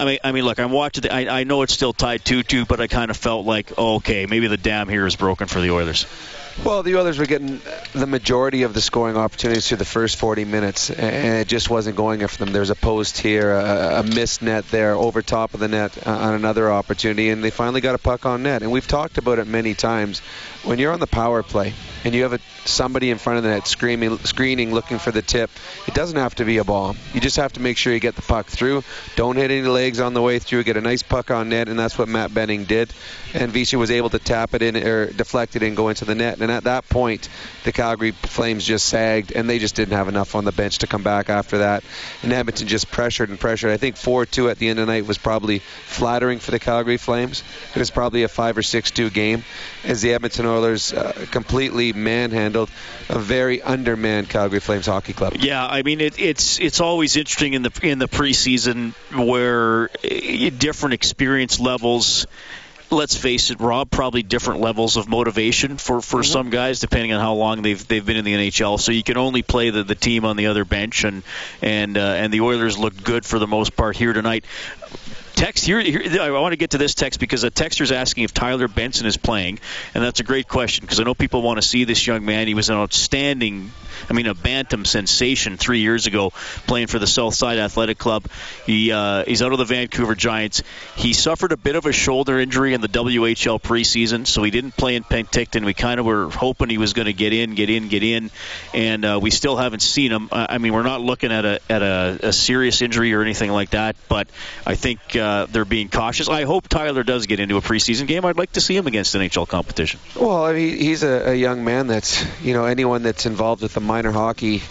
I mean, I mean, look, I'm watching. The, I, I know it's still tied two-two, but I kind of felt like, okay, maybe the dam here is broken for the Oilers. Well, the Oilers were getting the majority of the scoring opportunities through the first 40 minutes, and it just wasn't going for them. There was a post here, a, a missed net there, over top of the net uh, on another opportunity, and they finally got a puck on net. And we've talked about it many times. When you're on the power play and you have a, somebody in front of the net screaming, screening, looking for the tip, it doesn't have to be a ball. You just have to make sure you get the puck through. Don't hit any legs on the way through. Get a nice puck on net, and that's what Matt Benning did. And Vesey was able to tap it in or deflect it and go into the net. And at that point, the Calgary Flames just sagged, and they just didn't have enough on the bench to come back after that. And Edmonton just pressured and pressured. I think 4-2 at the end of the night was probably flattering for the Calgary Flames. It was probably a 5 or 6-2 game as the Edmonton Oilers uh, completely manhandled a very undermanned Calgary Flames hockey club. Yeah, I mean it, it's it's always interesting in the in the preseason where uh, different experience levels let's face it, Rob, probably different levels of motivation for, for mm-hmm. some guys depending on how long they've they've been in the NHL. So you can only play the, the team on the other bench, and and uh, and the Oilers looked good for the most part here tonight text here, here, I want to get to this text because a texter's asking if Tyler Benson is playing, and that's a great question because I know people want to see this young man. He was an outstanding, I mean, a bantam sensation three years ago playing for the Southside Athletic Club. He uh, he's out of the Vancouver Giants. He suffered a bit of a shoulder injury in the WHL preseason, so he didn't play in Penticton. We kind of were hoping he was going to get in, get in, get in, and uh, we still haven't seen him. I mean, we're not looking at a at a, a serious injury or anything like that, but I think. Uh, they're being cautious. I hope Tyler does get into a preseason game. I'd like to see him against NHL competition. Well, I mean, he's a, a young man that's you know anyone that's involved with the minor hockey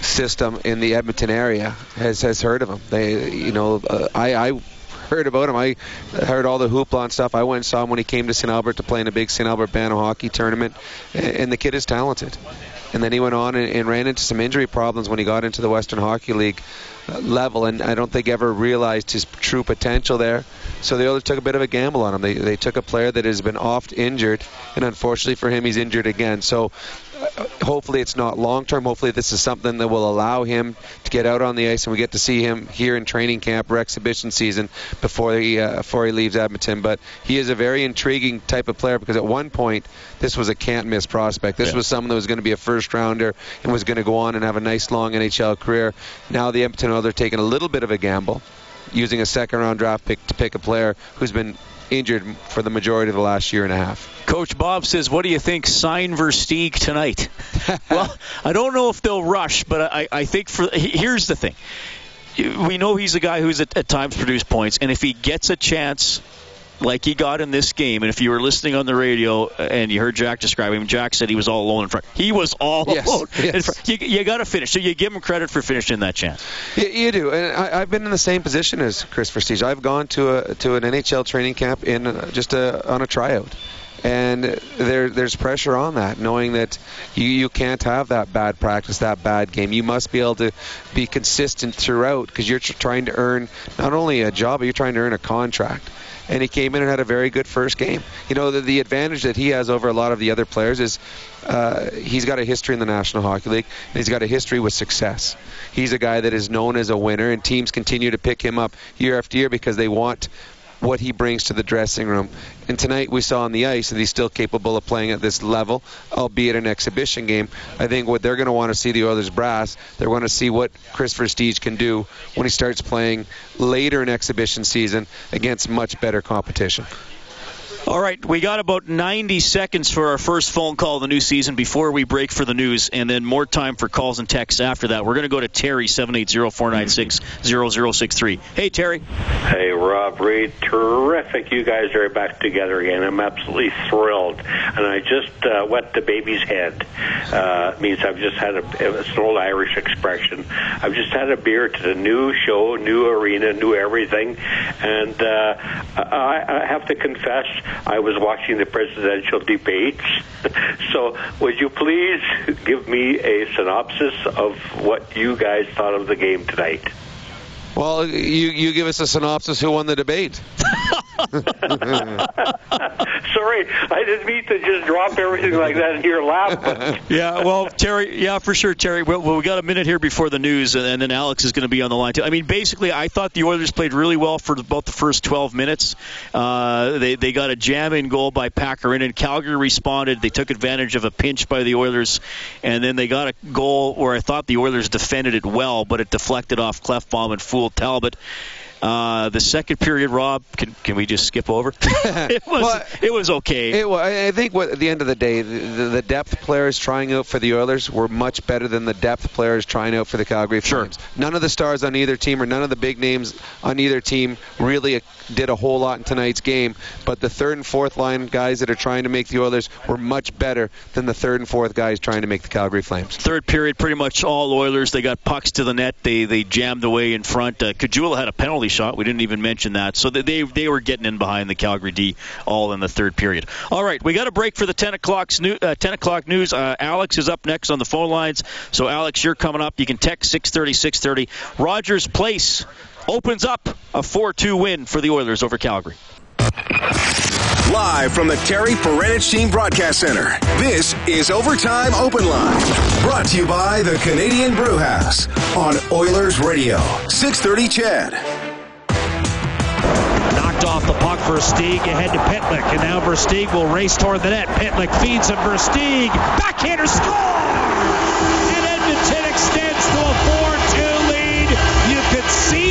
system in the Edmonton area has has heard of him. They, you know, uh, I, I heard about him. I heard all the hoopla and stuff. I went and saw him when he came to St. Albert to play in a big St. Albert Bantam hockey tournament, and the kid is talented. And then he went on and, and ran into some injury problems when he got into the Western Hockey League level, and I don't think ever realized his true potential there. So the Oilers took a bit of a gamble on him. They, they took a player that has been oft injured, and unfortunately for him, he's injured again. So hopefully it's not long term. Hopefully this is something that will allow him to get out on the ice and we get to see him here in training camp or exhibition season before he uh, before he leaves Edmonton. But he is a very intriguing type of player because at one point this was a can't miss prospect. This yeah. was someone that was going to be a first rounder and was going to go on and have a nice long NHL career. Now the Edmonton Oilers are taking a little bit of a gamble using a second round draft pick to pick a player who's been injured for the majority of the last year and a half. Coach Bob says, "What do you think, Sign Versteeg tonight?" well, I don't know if they'll rush, but I, I think for here's the thing: we know he's a guy who's at, at times produced points, and if he gets a chance like he got in this game. And if you were listening on the radio and you heard Jack describe him, Jack said he was all alone in front. He was all yes, alone yes. in front. You, you got to finish. So you give him credit for finishing that chance. You, you do. And I, have been in the same position as Kris Versteeg. I've gone to a to an NHL training camp in uh, just a, on a tryout and there, there's pressure on that, knowing that you, you can't have that bad practice, that bad game. You must be able to be consistent throughout because you're trying to earn not only a job, but you're trying to earn a contract and he came in and had a very good first game. You know, the, the advantage that he has over a lot of the other players is uh, he's got a history in the National Hockey League, and he's got a history with success. He's a guy that is known as a winner, and teams continue to pick him up year after year because they want what he brings to the dressing room. And tonight we saw on the ice that he's still capable of playing at this level, albeit an exhibition game. I think what they're going to want to see the Oilers brass, they're going to see what Kris Versteeg can do when he starts playing later in exhibition season against much better competition. All right, we got about 90 seconds for our first phone call of the new season before we break for the news, and then more time for calls and texts after that. We're going to go to Terry, 780-496-0063. Hey, Terry. Hey, Rob Reed. Terrific. You guys are back together again. I'm absolutely thrilled. And I just uh, wet the baby's head. Uh, means I've just had a, it's an old Irish expression. I've just had a beer to the new show, new arena, new everything. And uh, I, I have to confess, I was watching the presidential debates. so, would you please give me a synopsis of what you guys thought of the game tonight? Well, you you give us a synopsis. Who won the debate? Sorry, I didn't mean to just drop everything like that in your lap. But. Yeah, well, Terry, yeah, for sure, Terry. Well, we got a minute here before the news, and then Alex is going to be on the line too. I mean, basically, I thought the Oilers played really well for about the first 12 minutes. Uh, they they got a jam in goal by Packer, and Calgary responded. They took advantage of a pinch by the Oilers, and then they got a goal where I thought the Oilers defended it well, but it deflected off Klefbom and fooled Talbot. Uh, the second period, Rob, can, can we just skip over? it was well, it was okay. It, I think what, at the end of the day, the, the, depth players trying out for the Oilers were much better than the depth players trying out for the Calgary Flames. Sure. None of the stars on either team or none of the big names on either team really did a whole lot in tonight's game. But the third and fourth line guys that are trying to make the Oilers were much better than the third and fourth guys trying to make the Calgary Flames. Third period, pretty much all Oilers. They got pucks to the net. They they jammed away in front. Uh, Caggiula had a penalty shot. We didn't even mention that. So they they were getting in behind the Calgary D all in the third period. All right, we got a break for the 10 o'clock uh, 10 o'clock news. Uh, Alex is up next on the phone lines. So Alex, you're coming up. You can text 630 630. Rogers Place opens up a 4-2 win for the Oilers over Calgary. Live from the Terry Paranych Team Broadcast Center, this is Overtime Open Line. Brought to you by the Canadian Brewhouse on Oilers Radio, 630 CHED off the puck. Versteeg ahead to Pitlick. And now Versteeg will race toward the net. Pitlick feeds him. Versteeg. Backhander score! And Edmonton extends to a 4-2 lead. You could see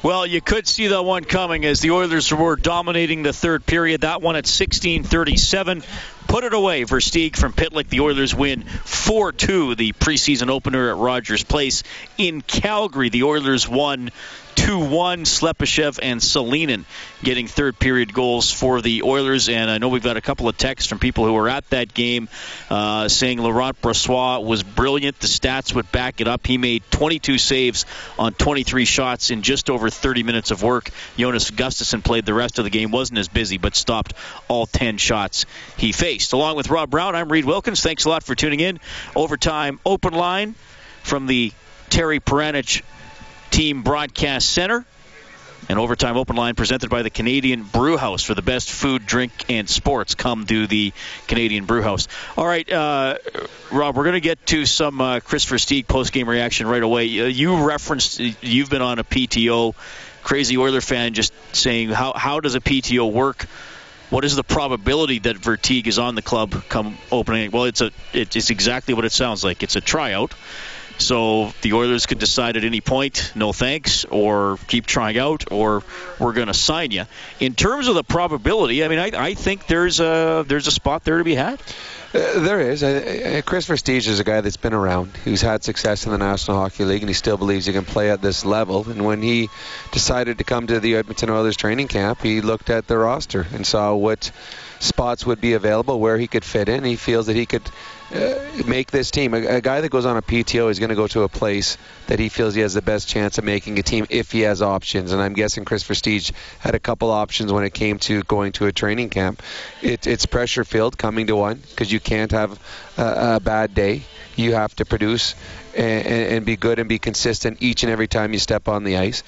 Well, you could see that one coming as the Oilers were dominating the third period. That one at 16:37 put it away. Versteeg from Pitlick. The Oilers win 4-2 the preseason opener at Rogers Place in Calgary. The Oilers won 2-1. Slepyshev and Selinin getting third period goals for the Oilers. And I know we've got a couple of texts from people who were at that game uh, saying Laurent Brossoit was brilliant. The stats would back it up. He made 22 saves on 23 shots in just over 30 minutes of work. Jonas Gustavsson played the rest of the game, wasn't as busy, but stopped all 10 shots he faced. Along with Rob Brown, I'm Reid Wilkins. Thanks a lot for tuning in. Overtime open line from the Terry Paranych Team Broadcast Center. An overtime open line presented by the Canadian Brewhouse for the best food, drink, and sports. Come to the Canadian Brewhouse. All right, uh, Rob, we're going to get to some uh, Kris Versteeg post game reaction right away. Uh, you referenced you've been on a PTO, crazy Oiler fan, just saying how how does a PTO work? What is the probability that Versteeg is on the club come opening? Well, it's a it's exactly what it sounds like. It's a tryout. So the Oilers could decide at any point, no thanks, or keep trying out, or we're going to sign you. In terms of the probability, I mean, I, I think there's a there's a spot there to be had. Uh, there is. Uh, Kris Versteeg is a guy that's been around, who's had success in the National Hockey League, and he still believes he can play at this level. And when he decided to come to the Edmonton Oilers training camp, he looked at the roster and saw what spots would be available, where he could fit in. He feels that he could uh, make this team. A, a, guy that goes on a PTO is going to go to a place that he feels he has the best chance of making a team if he has options. And I'm guessing Kris Versteeg had a couple options when it came to going to a training camp. It, it's pressure filled coming to one because you can't have a, a, bad day. You have to produce and, and be good and be consistent each and every time you step on the ice.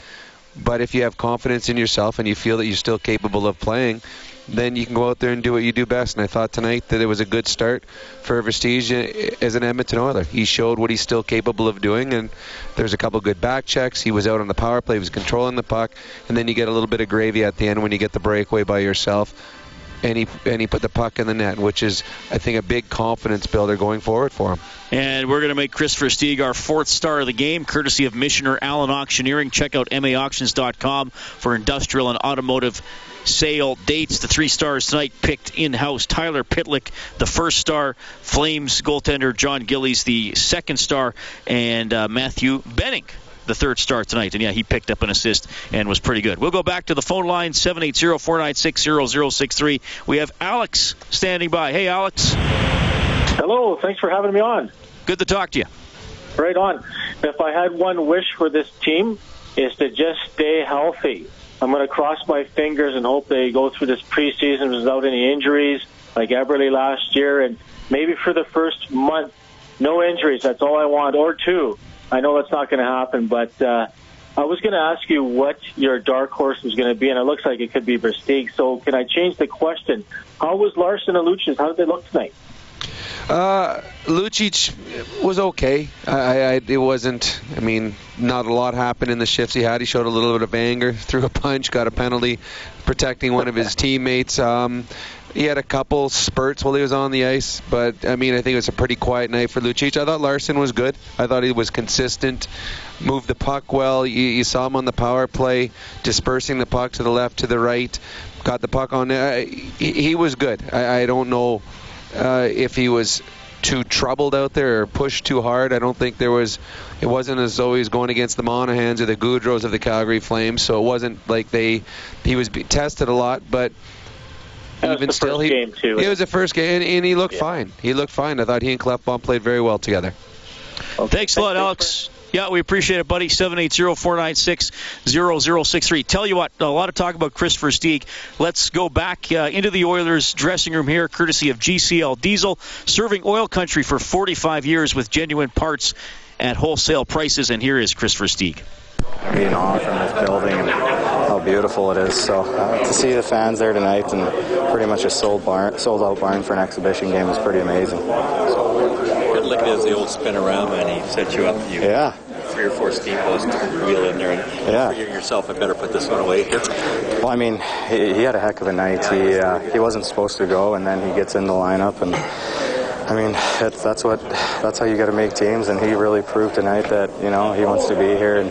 But if you have confidence in yourself and you feel that you're still capable of playing, then you can go out there and do what you do best. And I thought tonight that it was a good start for Versteeg as an Edmonton Oiler. He showed what he's still capable of doing, and there's a couple good back checks. He was out on the power play, he was controlling the puck, and then you get a little bit of gravy at the end when you get the breakaway by yourself. And he, and he put the puck in the net, which is, I think, a big confidence builder going forward for him. And we're going to make Kris Versteeg our fourth star of the game, courtesy of Michener Allen Auctioneering. Check out maauctions.com for industrial and automotive sale dates. The three stars tonight picked in house. Tyler Pitlick, the first star. Flames goaltender Jon Gillies, the second star. And uh, Matthew Benning, the third star tonight. And yeah, he picked up an assist and was pretty good. We'll go back to the phone line 780 496 0063. We have Alex standing by. Hey, Alex. Hello. Thanks for having me on. Good to talk to you. Right on. If I had one wish for this team, is to just stay healthy. I'm going to cross my fingers and hope they go through this preseason without any injuries like Eberle last year. And maybe for the first month, no injuries. That's all I want, or two. I know that's not going to happen, but uh, I was going to ask you what your dark horse was going to be, and it looks like it could be Versteeg. So can I change the question? How was Larsson and Lucic? How did they look tonight? Uh, Lucic was okay. I, I, it wasn't. I mean, not a lot happened in the shifts he had. He showed a little bit of anger, threw a punch, got a penalty, protecting one of his teammates. Um, he had a couple spurts while he was on the ice, but I mean, I think it was a pretty quiet night for Lucic. I thought Larsson was good. I thought he was consistent, moved the puck well. You, you saw him on the power play, dispersing the puck to the left, to the right, got the puck on. Uh, he, he was good. I, I don't know uh, if he was too troubled out there or pushed too hard. I don't think there was. It wasn't as though he was going against the Monahans or the Gaudreaus of the Calgary Flames. So it wasn't like they. He was tested a lot, but That even was the still, first he game too. it was the first game, and, and he looked Yeah. fine. He looked fine. I thought he and Klefbom played very well together. Okay. Thanks a lot, Alex. Yeah, we appreciate it, buddy. 780-496-0063. Tell you what, a lot of talk about Kristopher Versteeg. Let's go back uh, into the Oilers dressing room here, courtesy of GCL Diesel, serving oil country for 45 years with genuine parts at wholesale prices. And here is Kristopher Versteeg. being off in this building and how beautiful it is. So uh, to see the fans there tonight and pretty much a sold barn, sold out barn for an exhibition game is pretty amazing. Good looking as the old spinorama, and he set you up. You Yeah, three or four steamboats to wheel in there, and Yeah. figure yourself, I better put this one away. well, I mean, he, he had a heck of a night. He uh, he wasn't supposed to go, and then he gets in the lineup and. I mean, it's, that's what that's how you got to make teams, and he really proved tonight that you know he wants to be here, and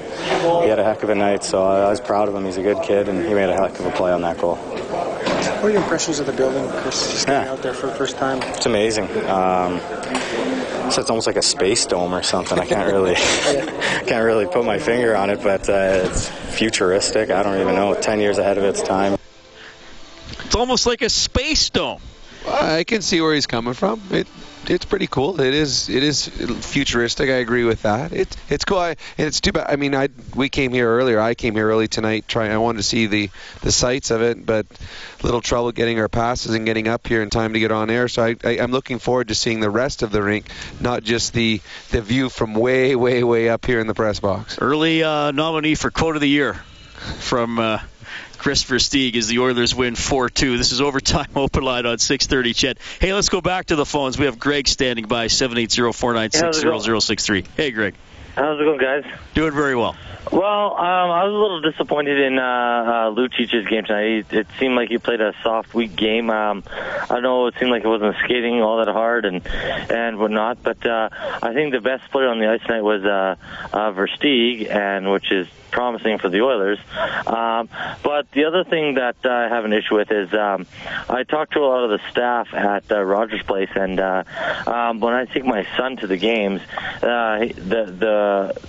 he had a heck of a night. So I, I was proud of him. He's a good kid, and he made a heck of a play on that goal. What are your impressions of the building, Chris? Just getting Yeah. out there for the first time. It's amazing. Um, so it's almost like a space dome or something. I can't really, can't really put my finger on it, but uh, it's futuristic. I don't even know. Ten years ahead of its time. It's almost like a space dome. I can see where he's coming from. It it's pretty cool. It is it is futuristic. I agree with that. It's it's cool. I, and it's too bad. I mean, I we came here earlier. I came here early tonight. Trying. I wanted to see the the sights of it, but little trouble getting our passes and getting up here in time to get on air. So I, I I'm looking forward to seeing the rest of the rink, not just the the view from way way way up here in the press box. Early uh, nominee for quote of the year from uh, Kris Versteeg as the Oilers win 4-2. This is overtime open line on 6:30. CHED. Hey, let's go back to the phones. We have Greg standing by 780-496-0063. Hey, Greg. How's it going, guys? Doing very well. Well, um, I was a little disappointed in uh, uh, Lucic's game tonight. It, it seemed like he played a soft, weak game. Um, I know it seemed like it wasn't skating all that hard and and whatnot, but uh, I think the best player on the ice tonight was uh, uh, Versteeg, and which is promising for the Oilers. Um, but the other thing that uh, I have an issue with is um, I talked to a lot of the staff at uh, Rogers Place, and uh, um, when I take my son to the games, uh, the the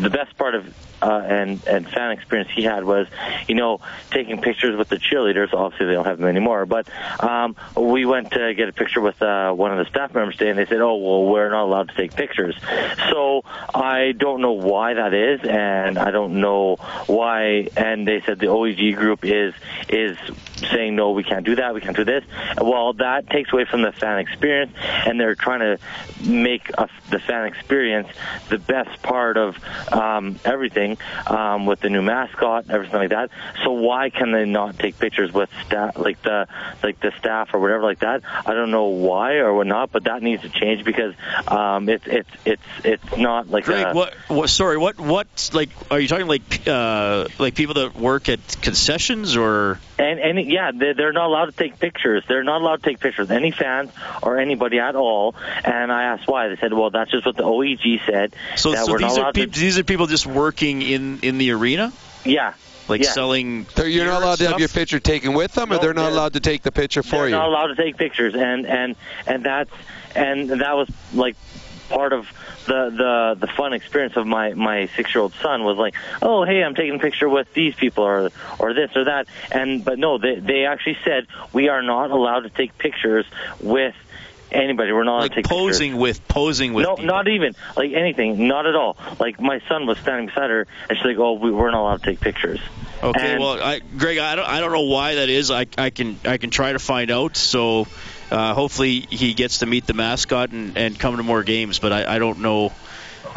the best part of uh, and and fan experience he had was, you know, taking pictures with the cheerleaders. Obviously, they don't have them anymore. But um, we went to get a picture with uh, one of the staff members today, and they said, "Oh, well, we're not allowed to take pictures." So I don't know why that is, and I don't know why. And they said the OEG group is is saying no, we can't do that, we can't do this. Well, that takes away from the fan experience, and they're trying to make a, the fan experience the best part of um, everything um, with the new mascot, everything like that. So why can they not take pictures with staff, like the like the staff or whatever like that? I don't know why or what not, but that needs to change because um, it's it's it's it's not like Greg, a, what, what? Sorry, what? What? Like, are you talking like uh, like people that work at concessions or? And and yeah, they're, they're not allowed to take pictures. They're not allowed to take pictures. Any fans or anybody at all. And I asked why. They said, well, that's just what the OEG said. So, that so we're not these are allowed peop to. these are people just working in in the arena, Yeah. like Yeah. selling. They're, you're not and allowed to have your picture taken with them, or they're not they're- allowed to take the picture for they're you. not allowed to take pictures. And and and that's and that was like part of the the the fun experience of my my six year old son was like oh hey i'm taking a picture with these people or or this or that and but no they they actually said we are not allowed to take pictures with anybody we're not allowed like to take pictures. posing with posing with. no, people. not even like anything, not at all. Like my son was standing beside her, and she's like, "Oh, we, we're not allowed to take pictures." Okay, And- well, I, Greg, I don't, I don't know why that is. I, I can, I can try to find out. So, uh, hopefully he gets to meet the mascot and, and come to more games. But I, I don't know.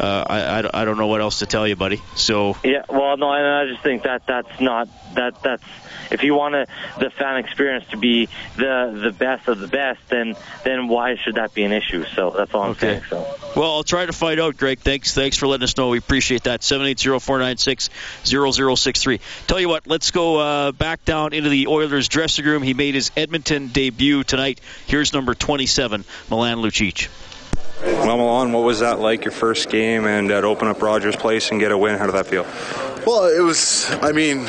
Uh, I, I, I don't know what else to tell you, buddy. So Yeah, well, no, and I just think that that's not that that's if you want to, the fan experience to be the the best of the best, then then why should that be an issue? So that's all I'm Okay. saying. So Well, I'll try to find out, Greg. Thanks, thanks for letting us know. We appreciate that. Seven eight zero four nine six zero zero six three. Tell you what, let's go uh, back down into the Oilers dressing room. He made his Edmonton debut tonight. Here's number twenty-seven, Milan Lucic. Well, Milan, what was that like your first game and uh, to open up Rogers Place and get a win? How did that feel? Well, it was. I mean,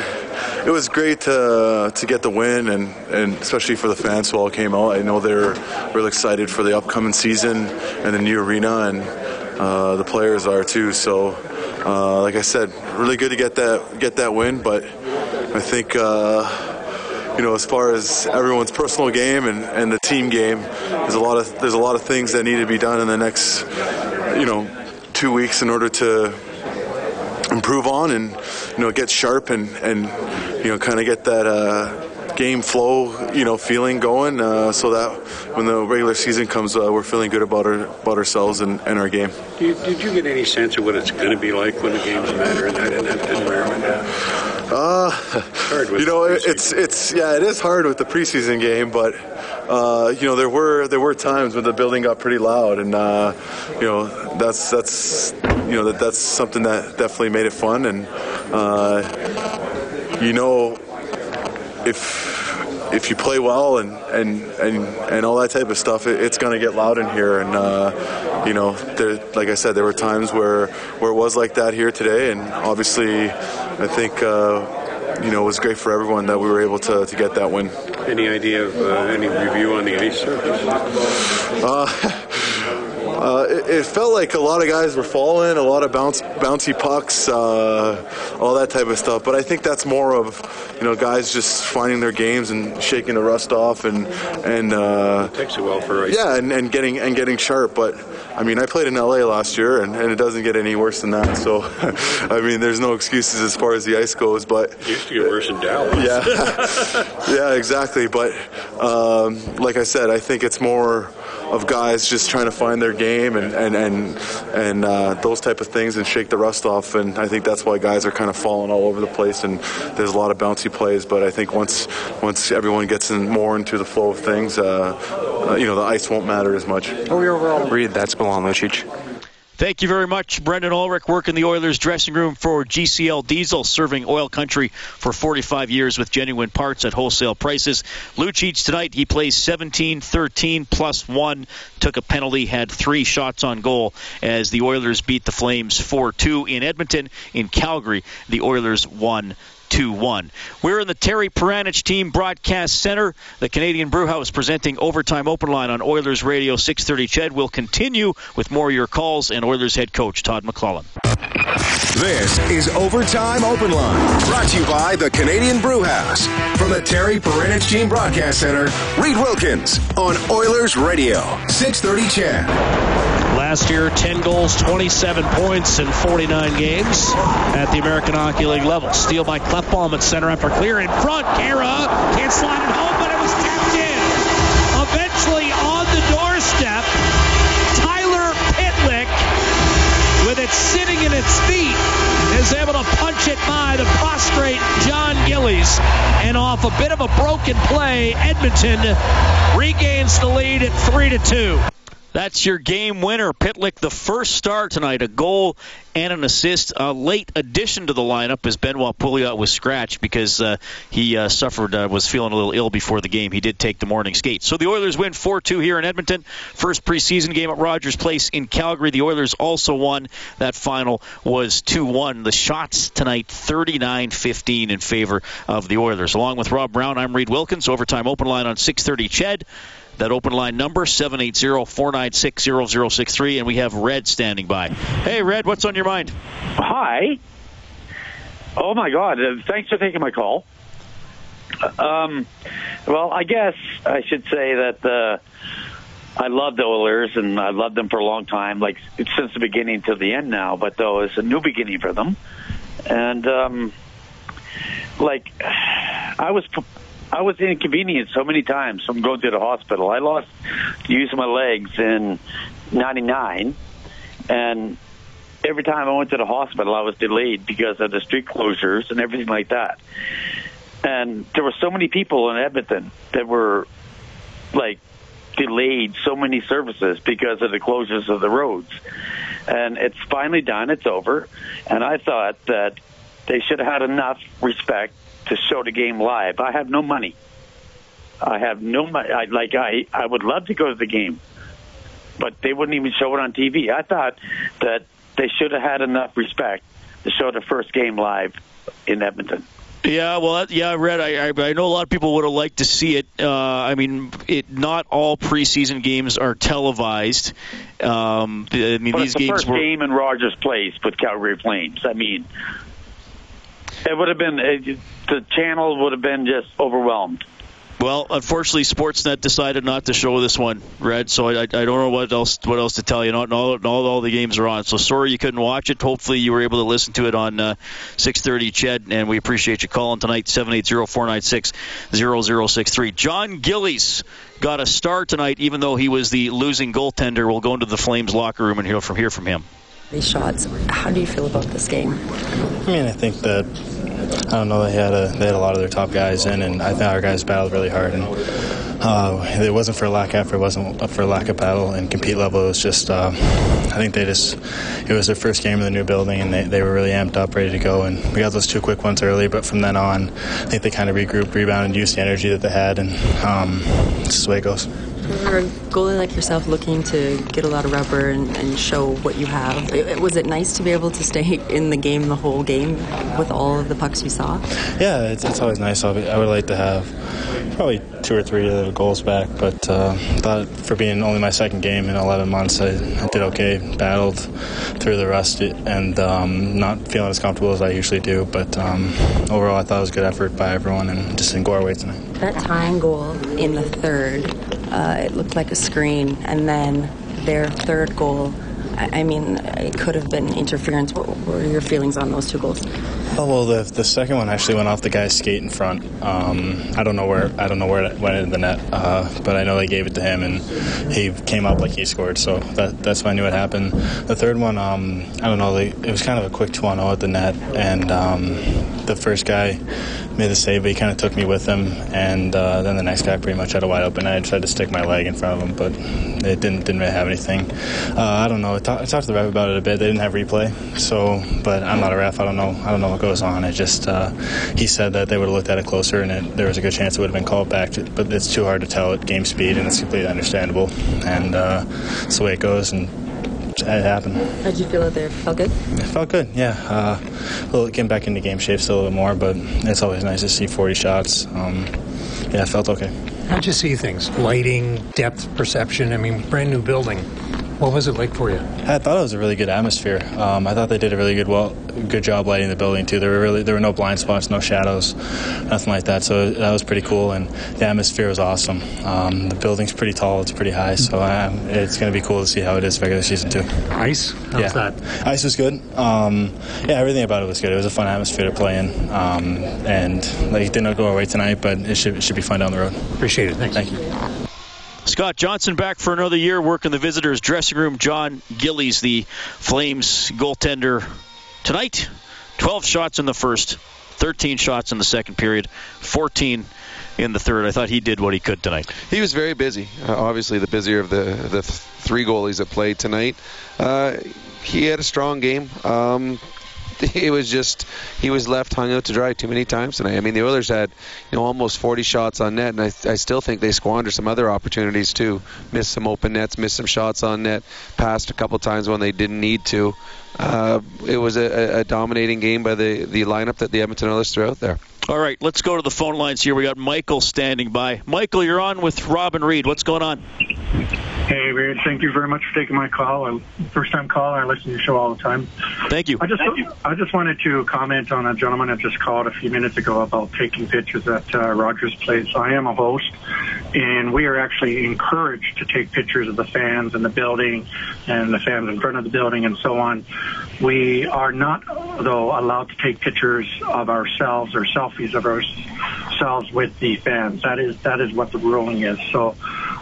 it was great to to get the win, and, and especially for the fans who all came out. I know they're really excited for the upcoming season and the new arena, and uh, the players are too. So, uh, like I said, really good to get that get that win. But I think. Uh, you know, as far as everyone's personal game and, and the team game, there's a lot of there's a lot of things that need to be done in the next, you know, two weeks in order to improve on and you know get sharp and and you know kind of get that uh, game flow you know feeling going uh, so that when the regular season comes uh, we're feeling good about our about ourselves and, and our game. Did, did you get any sense of what it's going to be like when the games matter in that, in that environment? Uh, you know, it, it's it's yeah, it is hard with the preseason game, but uh, you know there were there were times when the building got pretty loud, and uh, you know that's that's you know that that's something that definitely made it fun, and uh, you know if if you play well and and and, and all that type of stuff, it, it's going to get loud in here. And uh, you know, there, like I said, there were times where where it was like that here today, and obviously, I think uh, you know it was great for everyone that we were able to, to get that win. Any idea of uh, any review on the ice surface? Uh, it, it felt like a lot of guys were falling, a lot of bounce, bouncy pucks, uh, all that type of stuff. But I think that's more of you know guys just finding their games and shaking the rust off and and uh, takes a while for ice. yeah and, and getting and getting sharp. But I mean, I played in LA last year, and, and it doesn't get any worse than that. So I mean, there's no excuses as far as the ice goes. But It used to get worse in Dallas. yeah, yeah, exactly. But um, like I said, I think it's more of guys just trying to find their game and and and, and uh, those type of things and shake the rust off. And I think that's why guys are kind of falling all over the place. And there's a lot of bouncy plays. But I think once once everyone gets in more into the flow of things, uh, uh, you know, the ice won't matter as much. Reed, that's Milan Lucic. Thank you very much, Brendan Ulrich, working in the Oilers dressing room for GCL Diesel, serving oil country for 45 years with genuine parts at wholesale prices. Lucic tonight, he plays 17 13 plus one, took a penalty, had three shots on goal as the Oilers beat the Flames 4 2 in Edmonton. In Calgary, the Oilers won 2 1. We're in the Terry Paranych Team Broadcast Center. The Canadian Brewhouse presenting Overtime Open Line on Oilers Radio 630 Ched. will continue with more of your calls and Oilers head coach Todd McLellan. This is Overtime Open Line, brought to you by the Canadian Brewhouse. From the Terry Paranych Team Broadcast Center, Reid Wilkins on Oilers Radio, 630 CHED. Last year, 10 goals, 27 points in 49 games at the American Hockey League level. Steal by Klefbom at center after clear in front. Khaira can't slide it home, but it was tapped in. Eventually on the doorstep, Tyler Pitlick, with it sitting in its feet, is able to punch it by the prostrate Jon Gillies. And off a bit of a broken play, Edmonton regains the lead at 3 to 2. That's your game winner. Pitlick, the first star tonight, a goal and an assist. A late addition to the lineup as Benoit Pouliot was scratched because uh, he uh, suffered, uh, was feeling a little ill before the game. He did take the morning skate. So the Oilers win 4 2 here in Edmonton. First preseason game at Rogers Place in Calgary. The Oilers also won. That final was 2 1. The shots tonight 39 15 in favor of the Oilers. Along with Rob Brown, I'm Reid Wilkins. Overtime open line on 630 Ched. That open line number, 780-496-0063, and we have Red standing by. Hey, Red, what's on your mind? Hi. Oh my God! Uh, thanks for taking my call. Um, well, I guess I should say that uh, I love the Oilers, and I've loved them for a long time, like since the beginning to the end now. But though it's a new beginning for them, and um, like I was, I was inconvenienced so many times from going to the hospital. I lost use of my legs in '99, and every time I went to the hospital, I was delayed because of the street closures and everything like that. And there were so many people in Edmonton that were like delayed so many services because of the closures of the roads. And it's finally done, it's over. And I thought that they should have had enough respect to show the game live. I have no money. I have no money. I, like I, I would love to go to the game, but they wouldn't even show it on TV. I thought that they should have had enough respect to show the first game live in Edmonton. Yeah, well, yeah, I read. I, I, I know a lot of people would have liked to see it. Uh, I mean, it not all preseason games are televised. Um, I mean, but these it's the games first were. game in Rogers Place with Calgary Flames. I mean, it would have been it, the channel would have been just overwhelmed. Well, unfortunately, Sportsnet decided not to show this one, Red. So I, I don't know what else what else to tell you. Not all, all all the games are on. So sorry you couldn't watch it. Hopefully you were able to listen to it on uh, 6:30. Ched, and we appreciate you calling tonight. 780-496-0063. Jon Gillies got a star tonight, even though he was the losing goaltender. We'll go into the Flames locker room and hear from hear from him. These shots. How do you feel about this game? I mean, I think that I don't know. They had a they had a lot of their top guys in, and I think our guys battled really hard. And uh, it wasn't for lack of effort. It wasn't for lack of battle and compete level. It was just uh, I think they just it was their first game in the new building, and they, they were really amped up, ready to go. And we got those two quick ones early, but from then on, I think they kind of regrouped, rebounded, used the energy that they had, and um, this is the way it goes. For a goalie like yourself looking to get a lot of rubber and, and show what you have, it, was it nice to be able to stay in the game the whole game with all of the pucks you saw? Yeah, it's, it's always nice. I would like to have probably two or three of the goals back, but uh, thought for being only my second game in 11 months, I, I did okay. Battled through the rust and um, not feeling as comfortable as I usually do, but um, overall, I thought it was a good effort by everyone and just didn't go our way tonight. That tying goal in the third, uh, it looked like a screen, and then their third goal. I, I mean, it could have been interference. What were your feelings on those two goals? Oh well, the the second one actually went off the guy's skate in front. Um, I don't know where I don't know where it went into the net, uh, but I know they gave it to him and he came up like he scored. So that that's when I knew it happened. The third one, um, I don't know. It was kind of a quick 2-0 at the net, and um, the first guy made the save, but he kind of took me with him, and uh, then the next guy pretty much had a wide open. I tried to stick my leg in front of him, but it didn't didn't really have anything. Uh, I don't know. I, talk, I talked to the ref about it a bit. They didn't have replay, so but I'm not a ref. I don't know. I don't know what goes on. It just uh, he said that they would have looked at it closer, and it, there was a good chance it would have been called back. To, but it's too hard to tell at game speed, and it's completely understandable. And uh, it's the way it goes, and it happened. How did you feel out there? Felt good? It felt good, yeah. Uh, well, getting back into game shape still a little bit more, but it's always nice to see 40 shots. Um, yeah, it felt okay. How'd you see things? Lighting, depth perception? I mean, brand new building. What was it like for you? I thought it was a really good atmosphere. Um, I thought they did a really good well, good job lighting the building too. There were really there were no blind spots, no shadows, nothing like that. So that was pretty cool, and the atmosphere was awesome. Um, the building's pretty tall, it's pretty high, so um, it's going to be cool to see how it is regular season too. Ice? How's yeah. that? Ice was good. Um, yeah, everything about it was good. It was a fun atmosphere to play in, um, and like it didn't go our way tonight, but it should it should be fun down the road. Appreciate it. Thanks. Thank you. Scott Johnson back for another year working the visitors' dressing room. Jon Gillies, the Flames goaltender, tonight. 12 shots in the first, 13 shots in the second period, 14 in the third. I thought he did what he could tonight. He was very busy. Uh, obviously, the busier of the the th- three goalies that played tonight. Uh, he had a strong game. Um, it was just he was left hung out to dry too many times tonight. I mean, the Oilers had you know almost 40 shots on net, and I, I still think they squandered some other opportunities too. Missed some open nets, missed some shots on net, passed a couple times when they didn't need to. Uh, it was a, a dominating game by the the lineup that the Edmonton Oilers threw out there. All right, let's go to the phone lines here. We got Michael standing by. Michael, you're on with Robin Reed. What's going on? Hey, Reed. Thank you very much for taking my call. I'm first time caller. I listen to your show all the time. Thank you. I just I just wanted to comment on a gentleman that just called a few minutes ago about taking pictures at uh, Rogers Place. I am a host, and we are actually encouraged to take pictures of the fans and the building and the fans in front of the building and so on. We are not, though, allowed to take pictures of ourselves or selfies of ourselves with the fans. That is that is what the ruling is. So,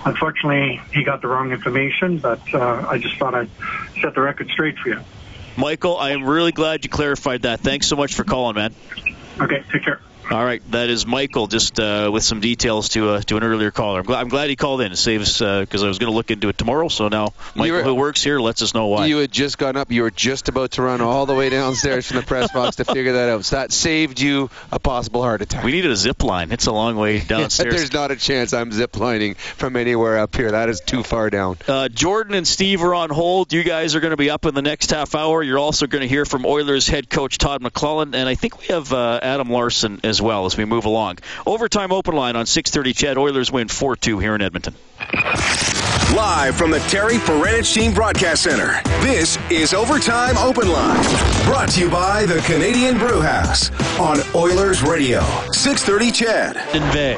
unfortunately, he got the wrong information. But uh, I just thought I'd set the record straight for you. Michael, I am really glad you clarified that. Thanks so much for calling, man. Okay, take care. All right, that is Michael, just uh, with some details to uh, to an earlier caller. I'm glad, I'm glad he called in to save us because I was going to look into it tomorrow. So now Michael, were- who works here, lets us know why. You had just gone up. You were just about to run all the way downstairs from the press box to figure that out. So that saved you a possible heart attack. we needed a zip line. It's a long way downstairs. There's not a chance I'm ziplining from anywhere up here. That is too far down. Uh, Jordan and Steve are on hold. You guys are going to be up in the next half hour. You're also going to hear from Oilers head coach Todd McLellan, and I think we have uh, Adam Larsson as well as we move along. Overtime open line on 6:30. CHED Oilers win 4-2 here in Edmonton. Live from the Terry Paranych Team Broadcast Center, this is Overtime Open Line. Brought to you by the Canadian Brew House on Oilers Radio. 630 Chad. Bay.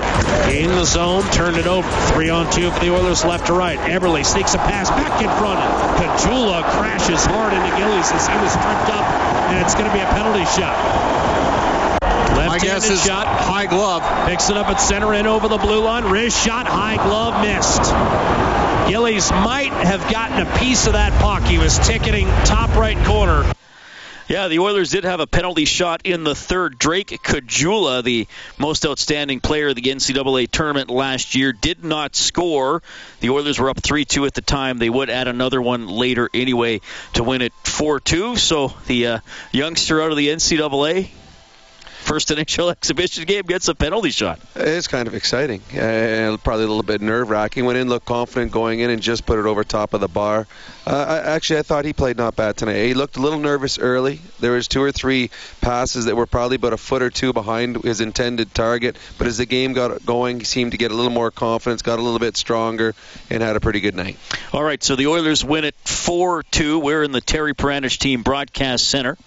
In the zone, turned it over. Three on two for the Oilers left to right. Eberle sneaks a pass back in front. Caggiula crashes hard into Gillies as he was tripped up, and it's going to be a penalty shot. My guess is shot. high glove. Picks it up at center in over the blue line. Wrist shot, high glove, missed. Gillies might have gotten a piece of that puck. He was ticketing top right corner. Yeah, the Oilers did have a penalty shot in the third. Drake Caggiula, the most outstanding player of the NCAA tournament last year, did not score. The Oilers were up 3 2 at the time. They would add another one later anyway to win it 4 2. So the uh, youngster out of the NCAA, first NHL exhibition game, gets a penalty shot. It's kind of exciting. Uh, probably a little bit nerve wracking. Went in, looked confident going in, and just put it over top of the bar. Uh, I, actually, I thought he played not bad tonight. He looked a little nervous early. There was two or three passes that were probably about a foot or two behind his intended target. But as the game got going, he seemed to get a little more confidence, got a little bit stronger, and had a pretty good night. All right, so the Oilers win it 4 2. We're in the Terry Paranych Team Broadcast Center.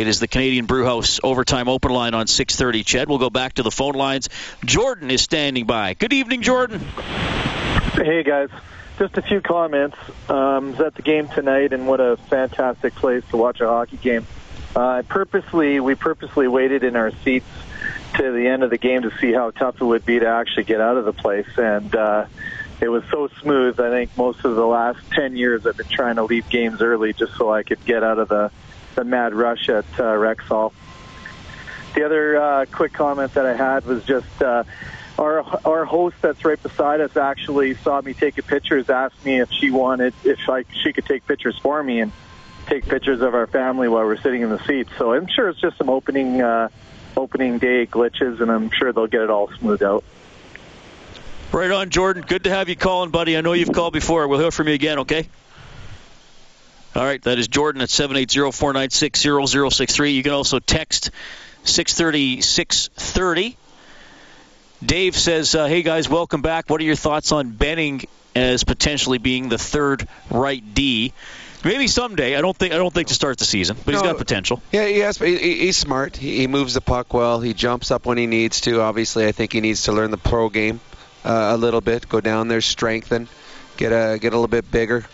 It is the Canadian Brewhouse overtime open line on 6:30. Ched, we'll go back to the phone lines. Jordan is standing by. Good evening, Jordan. Hey guys, just a few comments. Um, was at the game tonight, and what a fantastic place to watch a hockey game. Uh, purposely, we purposely waited in our seats to the end of the game to see how tough it would be to actually get out of the place, and uh, it was so smooth. I think most of the last ten years I've been trying to leave games early just so I could get out of the the mad rush at uh, Rexall. The other uh, quick comment that I had was just uh, our our host that's right beside us actually saw me taking pictures, asked me if she wanted if I, she could take pictures for me and take pictures of our family while we're sitting in the seats. So I'm sure it's just some opening uh, opening day glitches, and I'm sure they'll get it all smoothed out. Right on, Jordan. Good to have you calling, buddy. I know you've called before. We'll hear from you again, okay? All right, that is Jordan at 780-496-0063. You can also text 630-630. Dave says, uh, hey guys, welcome back. What are your thoughts on Benning as potentially being the third right D? Maybe someday. I don't think I don't think to start the season, but he's got potential. Yeah, he has, he, he- he's smart. He, he moves the puck well. He jumps up when he needs to. Obviously, I think he needs to learn the pro game uh, a little bit. Go down there, strengthen, get a get a little bit bigger.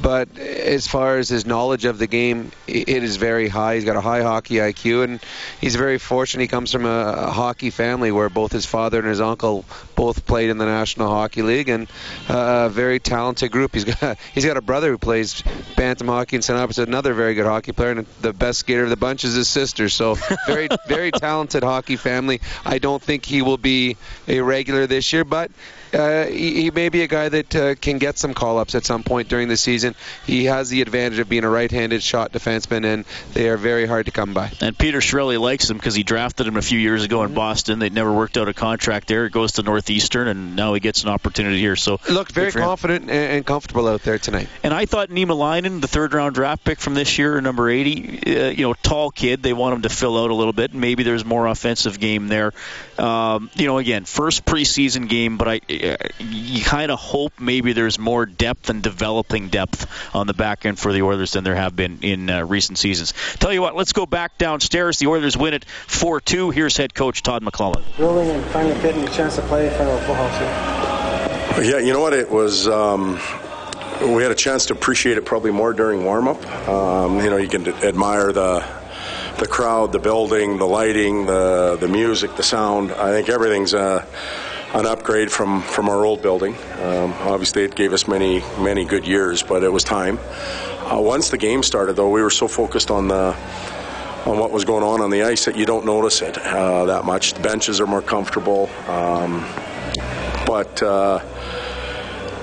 But as far as his knowledge of the game, it is very high. He's got a high hockey IQ, and he's very fortunate. He comes from a, a hockey family where both his father and his uncle both played in the National Hockey League, and uh, a very talented group. He's got he's got a brother who plays bantam hockey in St. Albert, another very good hockey player, and the best skater of the bunch is his sister. So very very talented hockey family. I don't think he will be a regular this year, but uh, he, he may be a guy that uh, can get some call-ups at some point during the season. He has the advantage of being a right-handed shot defenseman, and they are very hard to come by. And Peter Chiarelli likes him because he drafted him a few years ago in Boston. They never worked out a contract there. It goes to Northeastern, and now he gets an opportunity here. So Looked very good him. confident and, and comfortable out there tonight. And I thought Niemelainen, the third round draft pick from this year, number 80, uh, you know, tall kid. They want him to fill out a little bit. Maybe there's more offensive game there. Um, you know, again, first preseason game, but I, you kind of hope maybe there's more depth and developing depth on the back end for the Oilers than there have been in uh, recent seasons. Tell you what, let's go back downstairs. The Oilers win it 4-2. Here's head coach Todd McLellan. Building and finally getting a chance to play in front of a full house here. Yeah, you know what? It was. Um, we had a chance to appreciate it probably more during warm up. Um, you know, you can admire the the crowd, the building, the lighting, the the music, the sound. I think everything's uh, an upgrade from from our old building. Um, obviously, it gave us many many good years, but it was time. Uh, once the game started, though, we were so focused on the on what was going on on the ice that you don't notice it uh, that much. The benches are more comfortable, um, but uh,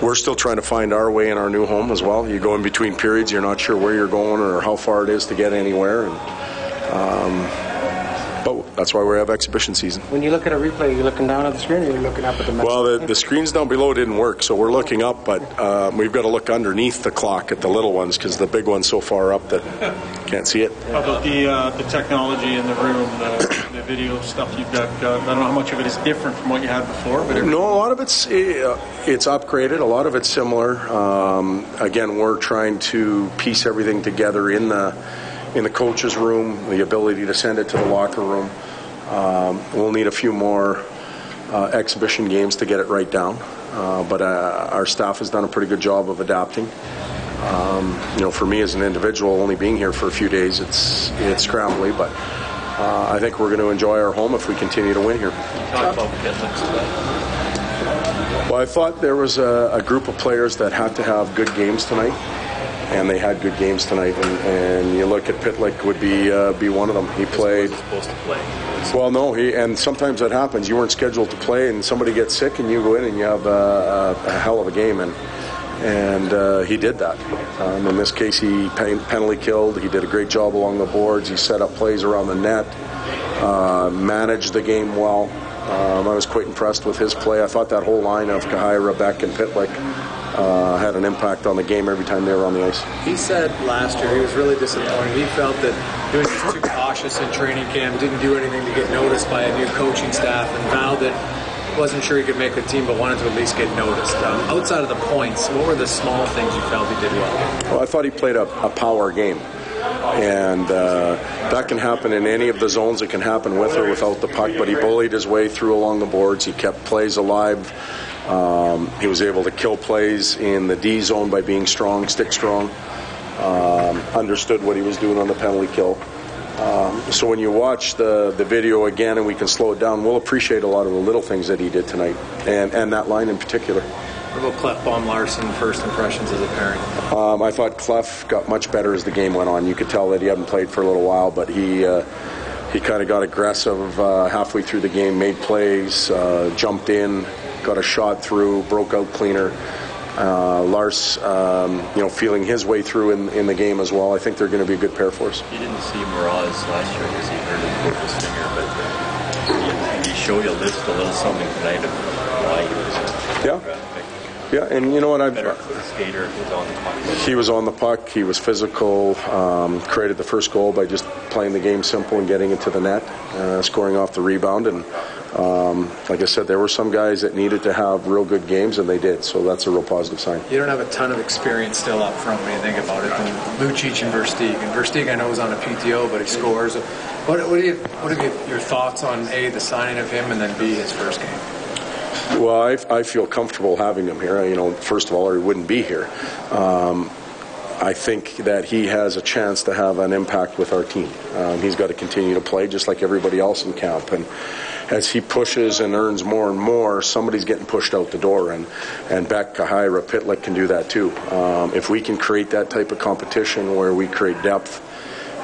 we're still trying to find our way in our new home as well. You go in between periods, you're not sure where you're going or how far it is to get anywhere, and um, but that's why we have exhibition season. When you look at a replay, you're looking down at the screen or you're looking up at the match? Well, the, the screens down below didn't work, so we're looking up, but um, we've got to look underneath the clock at the little ones because the big one's so far up that can't see it. How about the uh, the technology in the room, the, the video stuff you've got? Uh, I don't know how much of it is different from what you had before, but No, a lot of it's uh, it's upgraded. A lot of it's similar. Um, again, we're trying to piece everything together in the in the coach's room. The ability to send it to the locker room. Um, we'll need a few more uh, exhibition games to get it right down. Uh, but uh, our staff has done a pretty good job of adapting. Um, you know, for me as an individual, only being here for a few days, it's it's scrambly, but uh, I think we're going to enjoy our home if we continue to win here. Talk about Pitlick's today. Well, I thought there was a, a group of players that had to have good games tonight, and they had good games tonight. And, and you look at Pitlick would be uh, be one of them. He played. Supposed to play. Well, no, he and sometimes that happens. You weren't scheduled to play, and somebody gets sick, and you go in and you have a, a, hell of a game, and and uh, he did that. Um, in this case, he pen- penalty killed. He did a great job along the boards. He set up plays around the net, uh, managed the game well. Um, I was quite impressed with his play. I thought that whole line of Khaira, Beck, and Pitlick uh, had an impact on the game every time they were on the ice. He said last year he was really disappointed. He felt that he was just too cautious in training camp, didn't do anything to get noticed by a new coaching staff, and vowed that wasn't sure he could make the team, but wanted to at least get noticed. Um, outside of the points, what were the small things you felt he did well? Well, I thought he played a, a power game. And uh, that can happen in any of the zones. It can happen with or without the puck, but he bullied his way through along the boards. He kept plays alive. Um, he was able to kill plays in the D zone by being strong, stick strong. Um, understood what he was doing on the penalty kill. Um, so when you watch the, the video again and we can slow it down, we'll appreciate a lot of the little things that he did tonight, and, and that line in particular. What about Klefbom Larsson, first impressions as a parent? Um, I thought Clef got much better as the game went on. You could tell that he hadn't played for a little while, but he uh, he kind of got aggressive uh, halfway through the game, made plays, uh, jumped in, got a shot through, broke out cleaner. Uh, Lars, um, you know, feeling his way through in, in the game as well. I think they're going to be a good pair for us. You didn't see Mraz last year because he hurt his, his finger, but he, he showed you a list, a little something tonight of why he was. Yeah. Yeah, and you know what? I've Better skater who's on the puck. He was on the puck. He was physical. Um, created the first goal by just playing the game simple and getting into the net, uh, scoring off the rebound. And um, like I said, there were some guys that needed to have real good games, and they did. So that's a real positive sign. You don't have a ton of experience still up front when you think about it. And Lucic and Versteeg. And Versteeg, I know, is on a PTO, but he scores. What, what, do you, what are your thoughts on A, the signing of him, and then B, his first game? Well, I, I feel comfortable having him here. You know, first of all, or he wouldn't be here. Um, I think that he has a chance to have an impact with our team. Um, he's got to continue to play just like everybody else in camp, and as he pushes and earns more and more, somebody's getting pushed out the door. And and Beck, Khaira, Pitlick can do that too. Um, if we can create that type of competition where we create depth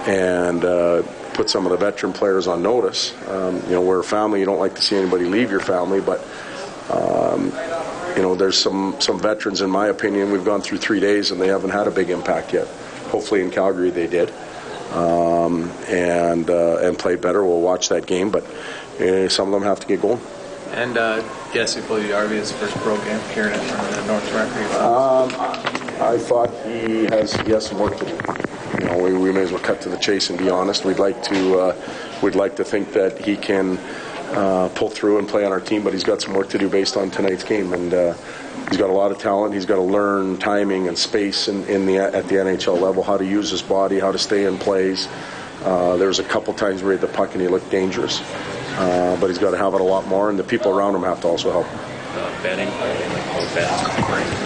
and uh, put some of the veteran players on notice, um, you know, we're a family. You don't like to see anybody leave your family, but um, you know, there's some some veterans, in my opinion. We've gone through three days and they haven't had a big impact yet. Hopefully, in Calgary they did, um, and uh, and played better. We'll watch that game, but uh, some of them have to get going. And uh, Jesse his first pro game here in front of the North. Um, I thought he has he has some work to do. You know, we, we may as well cut to the chase and be honest. We'd like to uh, we'd like to think that he can uh, pull through and play on our team, but he's got some work to do based on tonight's game. And uh, he's got a lot of talent. He's got to learn timing and space in, in the at the NHL level, how to use his body, how to stay in plays. Uh, there was a couple times where he had the puck and he looked dangerous, uh, but he's got to have it a lot more, and the people around him have to also help. Uh, betting, like,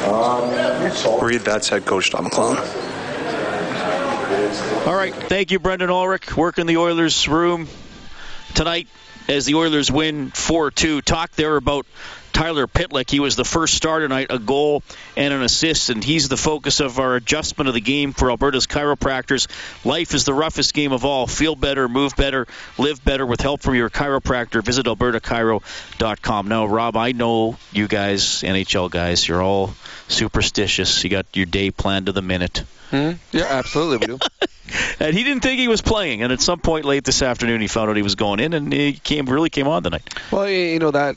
Um, Reid, that's head coach Todd McLellan. All right. Thank you, Brendan Ulrich. Working in the Oilers room tonight as the Oilers win 4 2. Talk there about Tyler Pitlick. He was the first star tonight, a goal and an assist, and he's the focus of our adjustment of the game for Alberta's chiropractors. Life is the roughest game of all. Feel better, move better, live better with help from your chiropractor. Visit albertachiro.com. Now, Rob, I know you guys, NHL guys, you're all superstitious. You got your day planned to the minute. Hmm? Yeah, absolutely, we do. and he didn't think he was playing, and at some point late this afternoon, he found out he was going in, and he came really came on tonight. Well, you know that.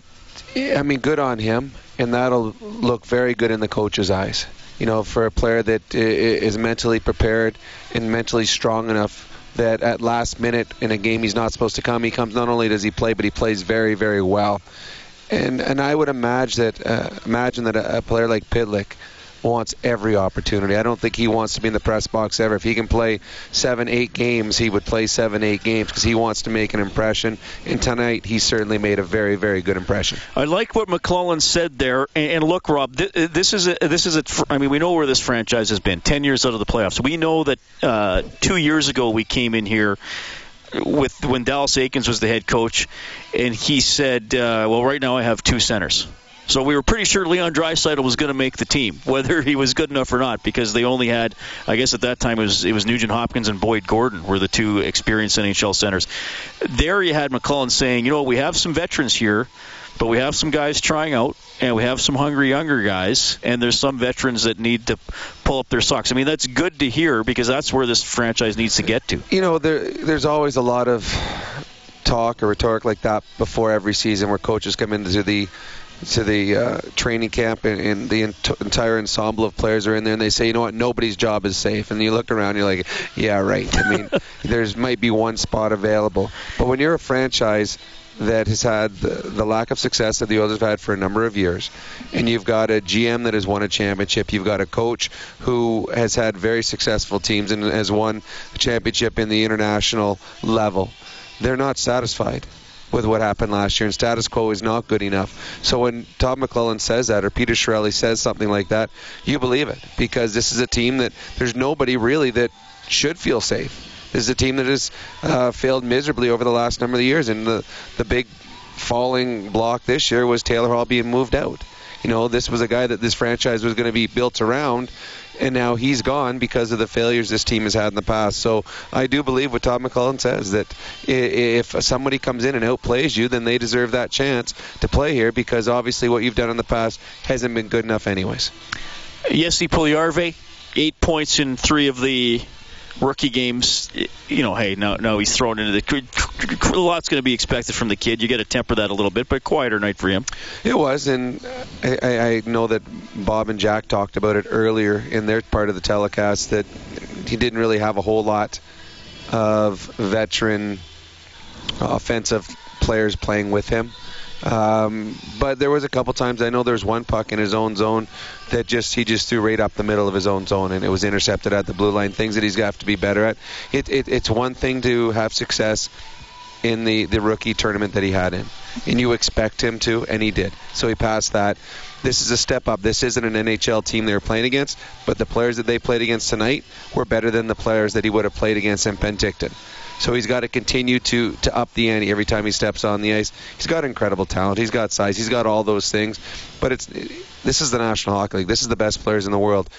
I mean, good on him, and that'll look very good in the coach's eyes. You know, for a player that is mentally prepared and mentally strong enough that at last minute in a game he's not supposed to come, he comes. Not only does he play, but he plays very, very well. And and I would imagine that uh, imagine that a, a player like Pitlick wants every opportunity. I don't think he wants to be in the press box ever. If he can play seven, eight games, he would play seven, eight games because he wants to make an impression. And tonight, he certainly made a very, very good impression. I like what McLellan said there. And look, Rob, this is a, this is a. I mean, we know where this franchise has been. Ten years out of the playoffs. We know that uh, two years ago we came in here with when Dallas Eakins was the head coach, and he said, uh, "Well, right now I have two centers." So we were pretty sure Leon Draisaitl was going to make the team, whether he was good enough or not, because they only had, I guess at that time it was it was Nugent Hopkins and Boyd Gordon were the two experienced NHL centers. There you had McLellan saying, you know, we have some veterans here, but we have some guys trying out, and we have some hungry younger guys, and there's some veterans that need to pull up their socks. I mean, that's good to hear because that's where this franchise needs to get to. You know, there, there's always a lot of talk or rhetoric like that before every season where coaches come into the to the uh, training camp and, and the ent- entire ensemble of players are in there and they say, you know what, nobody's job is safe. And you look around, you're like, yeah, right. I mean, there's might be one spot available, but when you're a franchise that has had the, the, lack of success that the Oilers have had for a number of years, and you've got a GM that has won a championship, you've got a coach who has had very successful teams and has won a championship in the international level. They're not satisfied with what happened last year, and status quo is not good enough. So when Todd McLellan says that, or Peter Chiarelli says something like that, you believe it because this is a team that there's nobody really that should feel safe. This is a team that has uh, failed miserably over the last number of years, and the the big falling block this year was Taylor Hall being moved out. You know, this was a guy that this franchise was going to be built around, and now he's gone because of the failures this team has had in the past. So I do believe what Todd McLellan says that if somebody comes in and outplays you, then they deserve that chance to play here because obviously what you've done in the past hasn't been good enough, anyways. Jesse Puljujarvi, eight points in three of the rookie games, you know, hey, no, now he's thrown into the a lot's going to be expected from the kid. You got to temper that a little bit, but quieter night for him. It was, and I, I know that Bob and Jack talked about it earlier in their part of the telecast that he didn't really have a whole lot of veteran offensive players playing with him. Um, but there was a couple times I know there was one puck in his own zone that just he just threw right up the middle of his own zone and it was intercepted at the blue line. Things that he's got to be better at. It, it, it's one thing to have success in the, the rookie tournament that he had in, and you expect him to, and he did. So he passed that. This is a step up. This isn't an NHL team they were playing against, but the players that they played against tonight were better than the players that he would have played against in Penticton. So he's got to continue to to up the ante every time he steps on the ice. He's got incredible talent. He's got size. He's got all those things. But it's this is the National Hockey League. This is the best players in the world.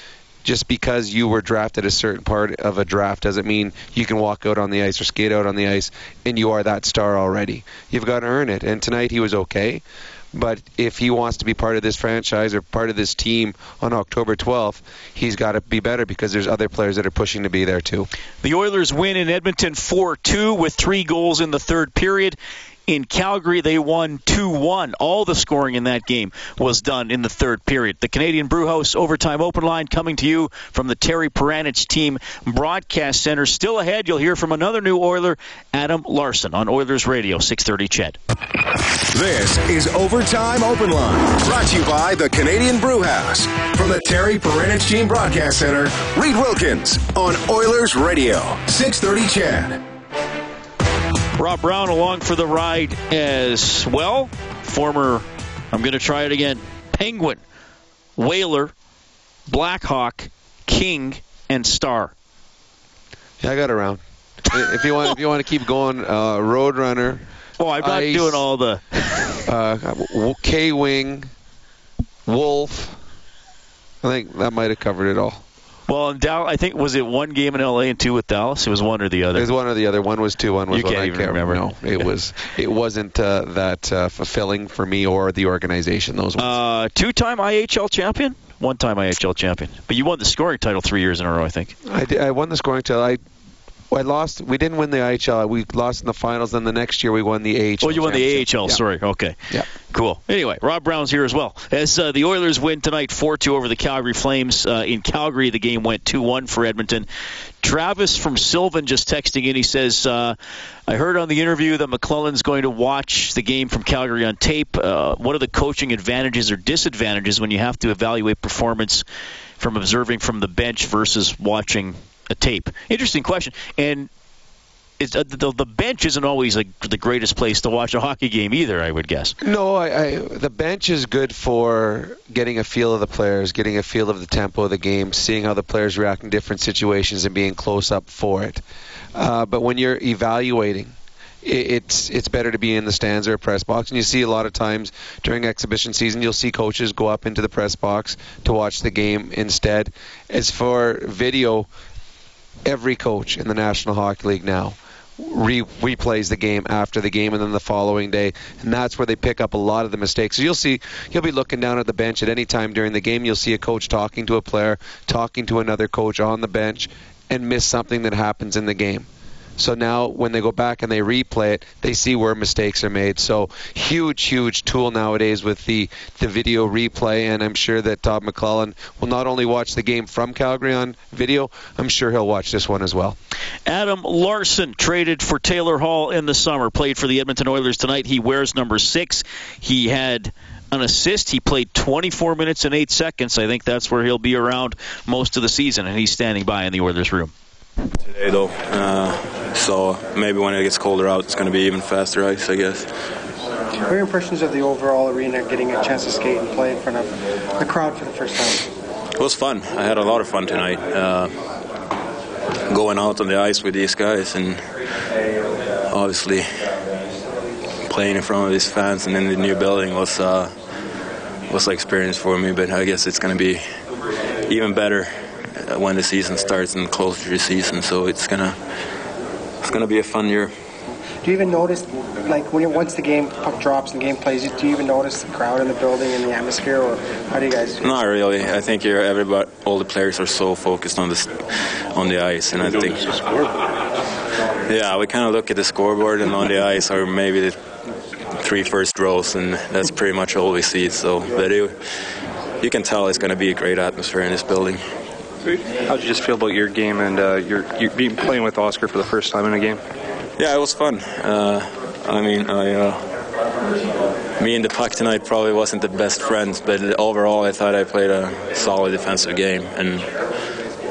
Just because you were drafted a certain part of a draft doesn't mean you can walk out on the ice or skate out on the ice and you are that star already. You've got to earn it. And tonight he was okay. But if he wants to be part of this franchise or part of this team on October 12th, he's got to be better because there's other players that are pushing to be there too. The Oilers win in Edmonton 4-2 with three goals in the third period. In Calgary, they won 2 1. All the scoring in that game was done in the third period. The Canadian Brewhouse Overtime Open Line coming to you from the Terry Paranych Team Broadcast Center. Still ahead, you'll hear from another new Oiler, Adam Larsson, on Oilers Radio, 630 CHED. This is Overtime Open Line, brought to you by the Canadian Brewhouse. From the Terry Paranych Team Broadcast Center, Reid Wilkins on Oilers Radio, 630 CHED. Rob Brown along for the ride as well. Former, I'm going to try it again, Penguin, Whaler, Blackhawk, King, and Star. Yeah, I got around. if you want, if you want to keep going, uh, Roadrunner. Oh, I'm not Ice, doing all the. uh, K Wing, Wolf. I think that might have covered it all. Well, in Dallas, I think was it one game in LA and two with Dallas. It was one or the other. It was one or the other. One was two. One was You one. can't I even can't remember. No, it was. It wasn't uh, that uh, fulfilling for me or the organization. Those ones. Uh, two-time IHL champion, one-time IHL champion. But you won the scoring title three years in a row, I think. I, did, I won the scoring title. I I lost. We didn't win the IHL. We lost in the finals. Then the next year we won the AHL. Oh, you won the. AHL. Yeah. Sorry. Okay. Yeah. Cool. Anyway, Rob Brown's here as well. As uh, the Oilers win tonight 4 2 over the Calgary Flames. Uh, in Calgary, the game went 2 1 for Edmonton. Travis from Sylvan just texting in. He says, uh, I heard on the interview that McLellan's going to watch the game from Calgary on tape. Uh, what are the coaching advantages or disadvantages when you have to evaluate performance from observing from the bench versus watching a tape? Interesting question. And uh, the, the bench isn't always like the greatest place to watch a hockey game either, I would guess. No, I, I the bench is good for getting a feel of the players, getting a feel of the tempo of the game, seeing how the players react in different situations, and being close up for it. Uh, but when you're evaluating, it's it's better to be in the stands or a press box. And you see a lot of times during exhibition season, you'll see coaches go up into the press box to watch the game instead. As for video, every coach in the National Hockey League now re- replays the game after the game and then the following day, and that's where they pick up a lot of the mistakes. So you'll see, you'll be looking down at the bench at any time during the game. You'll see a coach talking to a player, talking to another coach on the bench, and miss something that happens in the game. So now when they go back and they replay it, they see where mistakes are made. So huge, huge tool nowadays with the, the video replay, and I'm sure that Todd McLellan will not only watch the game from Calgary on video, I'm sure he'll watch this one as well. Adam Larsson traded for Taylor Hall in the summer. Played for the Edmonton Oilers tonight. He wears number six. He had an assist. He played 24 minutes and 8 seconds. I think that's where he'll be around most of the season, and he's standing by in the Oilers room. Today, though. Uh, so maybe when it gets colder out, it's going to be even faster ice, I guess. What are your impressions of the overall arena getting a chance to skate and play in front of the crowd for the first time? It was fun. I had a lot of fun tonight. Uh, going out on the ice with these guys and obviously playing in front of these fans and in the new building was uh, was an experience for me. But I guess it's going to be even better Uh, when the season starts and closer to the season. So it's gonna it's gonna be a fun year. Do you even notice, like, when you, once the game puck drops and the game plays, do you even notice the crowd in the building and the atmosphere, or how do you guys? Not really. I think you're, everybody, all the players are so focused on this, on the ice, and I think. Yeah, we kind of look at the scoreboard, and on the ice or maybe the three first rows, and that's pretty much all we see. So, but it, you can tell it's going to be a great atmosphere in this building. How did you just feel about your game and uh, your, you being playing with Oscar for the first time in a game? Yeah, it was fun. Uh, I mean, I, uh, me and the puck tonight probably wasn't the best friends, but overall, I thought I played a solid defensive game, and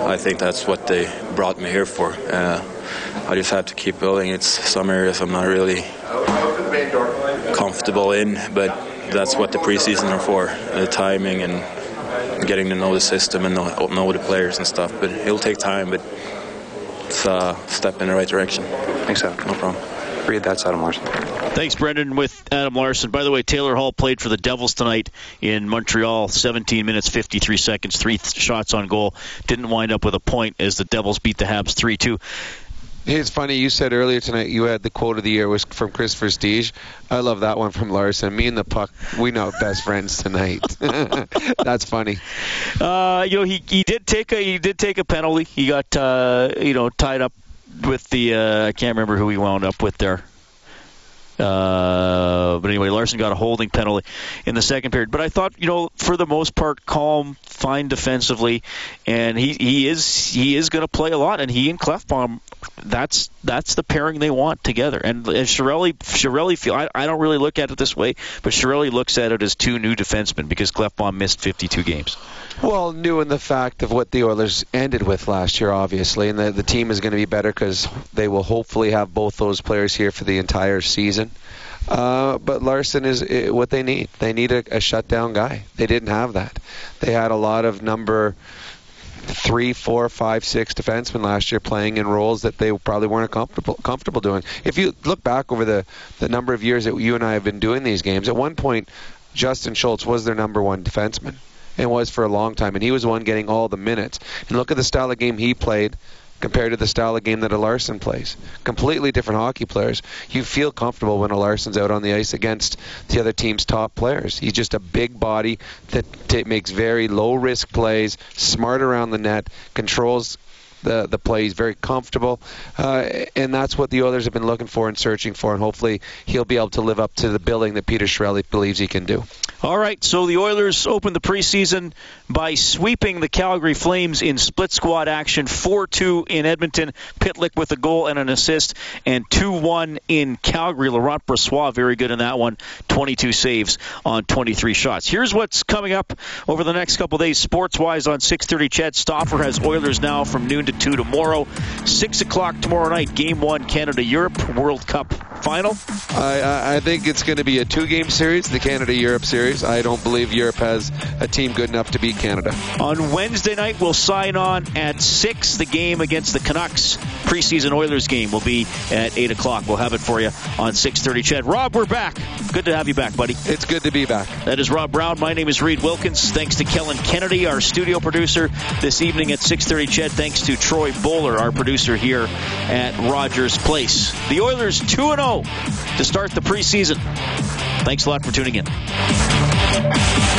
I think that's what they brought me here for. Uh, I just have to keep building. It's some areas I'm not really comfortable in, but that's what the preseason are for: the timing and getting to know the system and know, know the players and stuff. But it'll take time, but it's uh, a step in the right direction. Thanks, Adam. No problem. Reid that's Adam Larsson. Thanks, Brendan, with Adam Larsson. By the way, Taylor Hall played for the Devils tonight in Montreal. 17 minutes, 53 seconds, three th- shots on goal. Didn't wind up with a point as the Devils beat the Habs 3 2. It's funny you said earlier tonight you had the quote of the year was from Kris Versteeg. I love that one from Larsson. Me and the puck, we know best friends tonight. That's funny. Uh, you know, he, he did take a he did take a penalty. He got uh, you know tied up with the uh, I can't remember who he wound up with there. Uh, but anyway, Larsson got a holding penalty in the second period. But I thought, you know, for the most part, calm, fine defensively, and he he is he is going to play a lot. And he and Klefbom, that's that's the pairing they want together. And, Chiarelli Chiarelli feel I, I don't really look at it this way, but Chiarelli looks at it as two new defensemen because Klefbom missed 52 games. Well, new in the fact of what the Oilers ended with last year, obviously, and the, the team is going to be better because they will hopefully have both those players here for the entire season. Uh, but Larsson is uh, what they need. They need a, a shutdown guy. They didn't have that. They had a lot of number three, four, five, six defensemen last year playing in roles that they probably weren't comfortable comfortable doing. If you look back over the the number of years that you and I have been doing these games, at one point Justin Schultz was their number one defenseman and was for a long time, and he was the one getting all the minutes. And look at the style of game he played compared to the style of game that a Larsson plays. Completely different hockey players. You feel comfortable when a Larsson's out on the ice against the other team's top players. He's just a big body that t- makes very low risk plays, smart around the net, controls the the play. He's very comfortable, uh, and that's what the Oilers have been looking for and searching for. And hopefully, he'll be able to live up to the billing that Peter Chiarelli believes he can do. All right, so the Oilers opened the preseason by sweeping the Calgary Flames in split squad action, 4-2 in Edmonton. Pitlick with a goal and an assist, and 2-1 in Calgary. Laurent Brossoit very good in that one, 22 saves on 23 shots. Here's what's coming up over the next couple days, sports-wise, on 6:30. CHED Stauffer has Oilers now from noon to two tomorrow. Six o'clock tomorrow night, Game One, Canada Europe World Cup final. I, I think it's going to be a two-game series, the Canada Europe series. I don't believe Europe has a team good enough to beat Canada. On Wednesday night, we'll sign on at 6. The game against the Canucks, preseason Oilers game, will be at 8 o'clock. We'll have it for you on 6.30. CHED, Rob, we're back. Good to have you back, buddy. It's good to be back. That is Rob Brown. My name is Reid Wilkins. Thanks to Kellen Kennedy, our studio producer, this evening at 6.30. CHED, thanks to Troy Bowler, our producer here at Rogers Place. The Oilers 2-0 to start the preseason. Thanks a lot for tuning in. Thank you.